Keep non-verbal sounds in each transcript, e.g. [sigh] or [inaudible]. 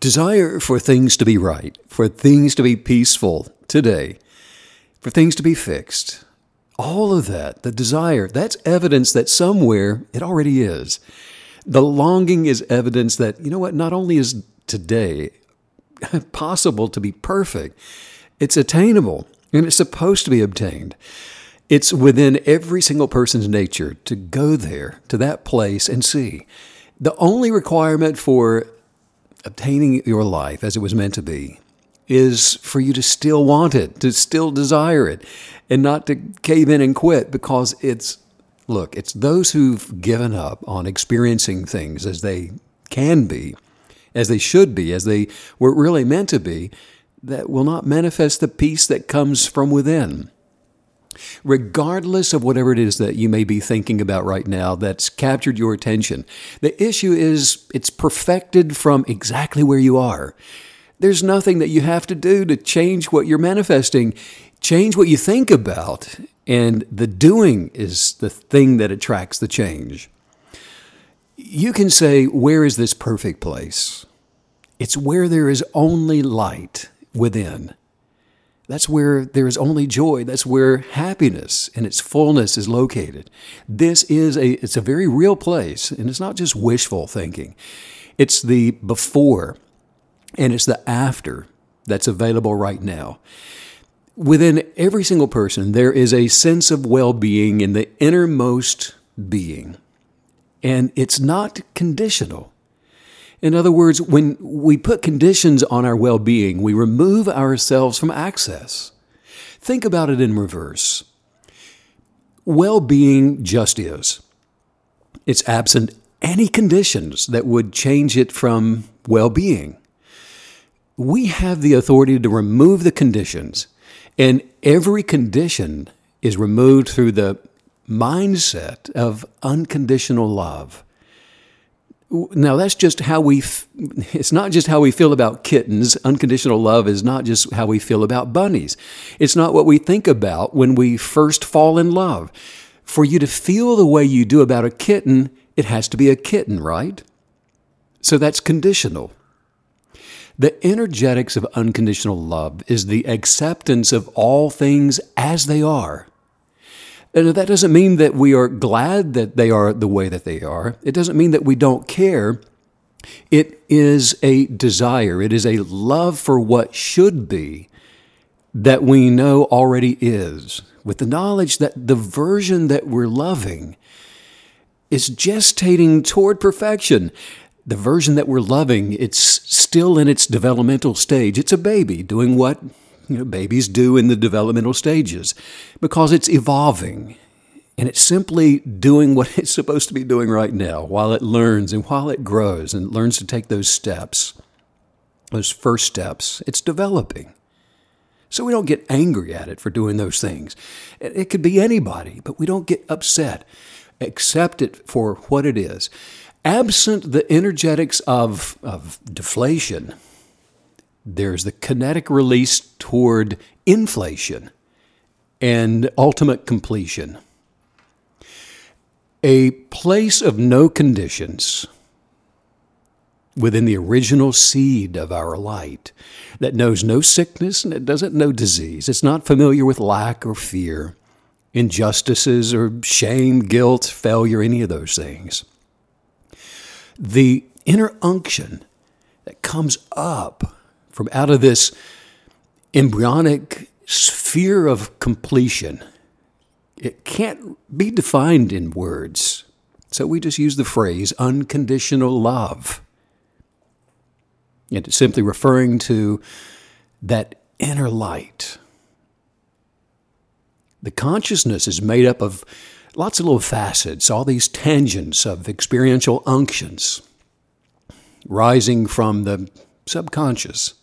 Desire for things to be right, for things to be peaceful today, for things to be fixed. All of that, the desire, that's evidence that somewhere it already is. The longing is evidence that, you know what, not only is today [laughs] possible to be perfect, it's attainable and it's supposed to be obtained. It's within every single person's nature to go there, to that place, and see. The only requirement for obtaining your life as it was meant to be is for you to still want it, to still desire it, and not to cave in and quit because it's, look, it's those who've given up on experiencing things as they can be, as they should be, as they were really meant to be, that will not manifest the peace that comes from within regardless of whatever it is that you may be thinking about right now that's captured your attention. The issue is it's perfected from exactly where you are. There's nothing that you have to do to change what you're manifesting. Change what you think about, and the doing is the thing that attracts the change. You can say, Where is this perfect place? It's where there is only light within. That's where there is only joy. That's where happiness in its fullness is located. This is a it's a very real place, and it's not just wishful thinking. It's the before and it's the after that's available right now. Within every single person, there is a sense of well-being in the innermost being. And it's not conditional. In other words, when we put conditions on our well being, we remove ourselves from access. Think about it in reverse. Well being just is, it's absent any conditions that would change it from well being. We have the authority to remove the conditions, and every condition is removed through the mindset of unconditional love. Now, that's just how we, f- it's not just how we feel about kittens. Unconditional love is not just how we feel about bunnies. It's not what we think about when we first fall in love. For you to feel the way you do about a kitten, it has to be a kitten, right? So that's conditional. The energetics of unconditional love is the acceptance of all things as they are. And that doesn't mean that we are glad that they are the way that they are. It doesn't mean that we don't care. It is a desire, it is a love for what should be that we know already is, with the knowledge that the version that we're loving is gestating toward perfection. The version that we're loving, it's still in its developmental stage. It's a baby doing what you know, babies do in the developmental stages because it's evolving and it's simply doing what [laughs] it's supposed to be doing right now while it learns and while it grows and learns to take those steps, those first steps. It's developing. So we don't get angry at it for doing those things. It could be anybody, but we don't get upset. Accept it for what it is. Absent the energetics of, of deflation, there's the kinetic release toward inflation and ultimate completion. A place of no conditions within the original seed of our light that knows no sickness and it doesn't know disease. It's not familiar with lack or fear, injustices or shame, guilt, failure, any of those things. The inner unction that comes up from out of this embryonic sphere of completion. It can't be defined in words. So we just use the phrase unconditional love. And it's simply referring to that inner light. The consciousness is made up of lots of little facets, all these tangents of experiential unctions rising from the subconscious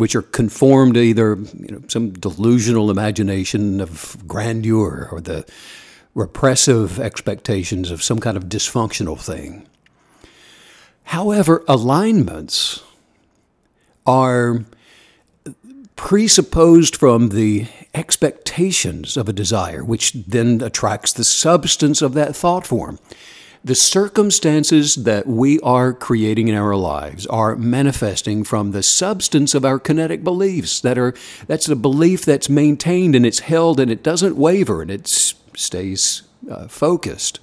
which are conformed to either you know, some delusional imagination of grandeur or the repressive expectations of some kind of dysfunctional thing. However, alignments are presupposed from the expectations of a desire, which then attracts the substance of that thought form. The circumstances that we are creating in our lives are manifesting from the substance of our kinetic beliefs that are that's a belief that's maintained and it's held and it doesn't waver and it stays uh, focused.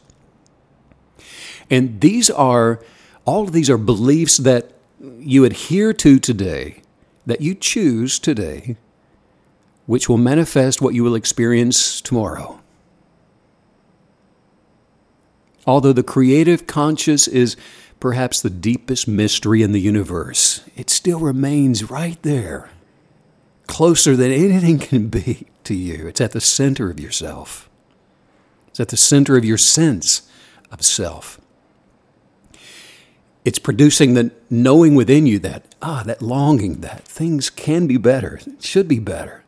And these are all of these are beliefs that you adhere to today, that you choose today, which will manifest what you will experience tomorrow. Although the creative conscious is perhaps the deepest mystery in the universe, it still remains right there, closer than anything can be to you. It's at the center of yourself, it's at the center of your sense of self. It's producing the knowing within you that, ah, that longing that things can be better, should be better,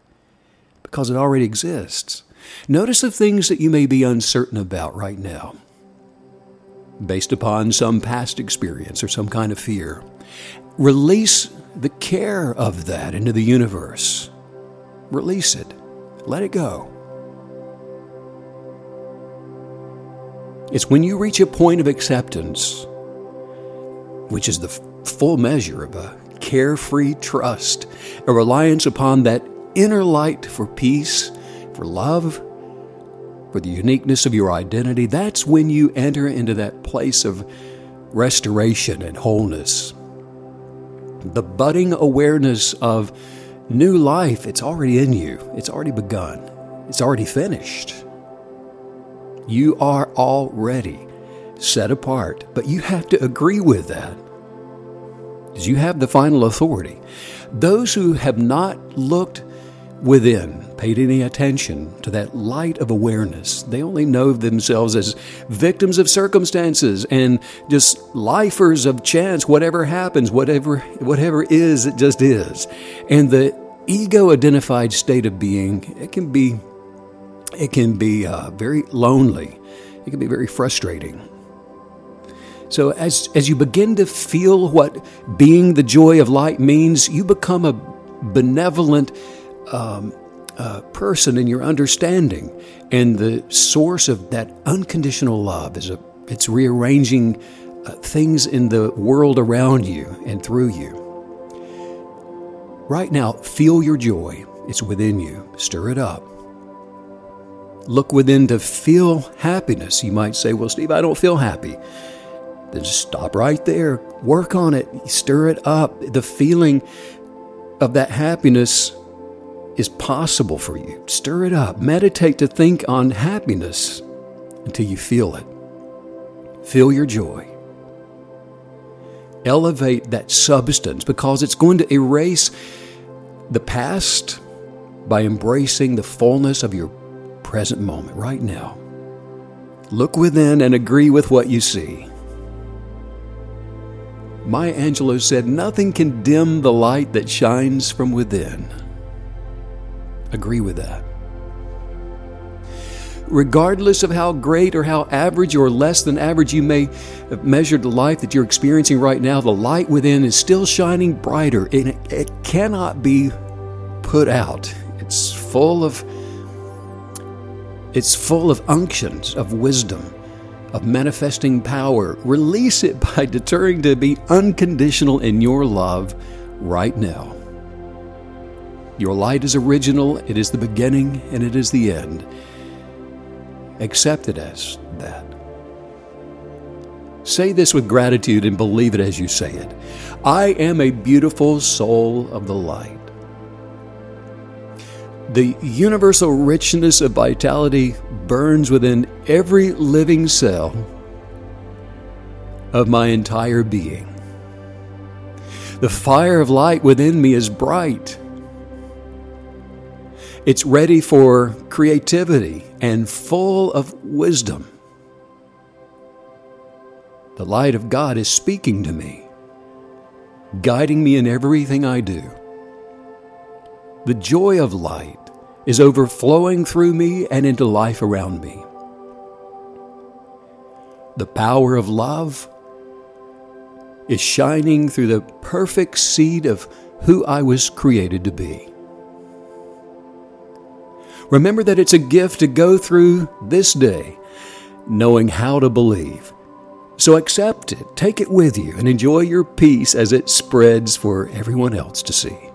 because it already exists. Notice the things that you may be uncertain about right now based upon some past experience or some kind of fear. Release the care of that into the universe. Release it. Let it go. It's when you reach a point of acceptance, which is the full measure of a carefree trust, a reliance upon that inner light for peace, for love, for the uniqueness of your identity, that's when you enter into that place of restoration and wholeness. The budding awareness of new life, it's already in you, it's already begun, it's already finished. You are already set apart, but you have to agree with that. Because you have the final authority. Those who have not looked within paid any attention to that light of awareness. They only know themselves as victims of circumstances and just lifers of chance. Whatever happens, whatever whatever is, it just is. And the ego-identified state of being, it can be it can be uh, very lonely. It can be very frustrating. So as as you begin to feel what being the joy of light means, you become a benevolent um, uh, person in your understanding. And the source of that unconditional love is a, it's rearranging uh, things in the world around you and through you. Right now, feel your joy. It's within you. Stir it up. Look within to feel happiness. You might say, Well, Steve, I don't feel happy. Then just stop right there. Work on it. Stir it up. The feeling of that happiness is possible for you. Stir it up. Meditate to think on happiness until you feel it. Feel your joy. Elevate that substance because it's going to erase the past by embracing the fullness of your present moment right now. Look within and agree with what you see. Maya Angelou said, Nothing can dim the light that shines from within agree with that. Regardless of how great or how average or less than average you may have measured the life that you're experiencing right now, the light within is still shining brighter and it, it cannot be put out. It's full of it's full of unctions of wisdom, of manifesting power. Release it [laughs] by deterring to be unconditional in your love right now. Your light is original, it is the beginning, and it is the end. Accept it as that. Say this with gratitude and believe it as you say it. I am a beautiful soul of the light. The universal richness of vitality burns within every living cell of my entire being. The fire of light within me is bright it's ready for creativity and full of wisdom. The light of God is speaking to me, guiding me in everything I do. The joy of light is overflowing through me and into life around me. The power of love is shining through the perfect seed of who I was created to be. Remember that it's a gift to go through this day knowing how to believe So accept it, take it with you, and enjoy your peace as it spreads for everyone else to see.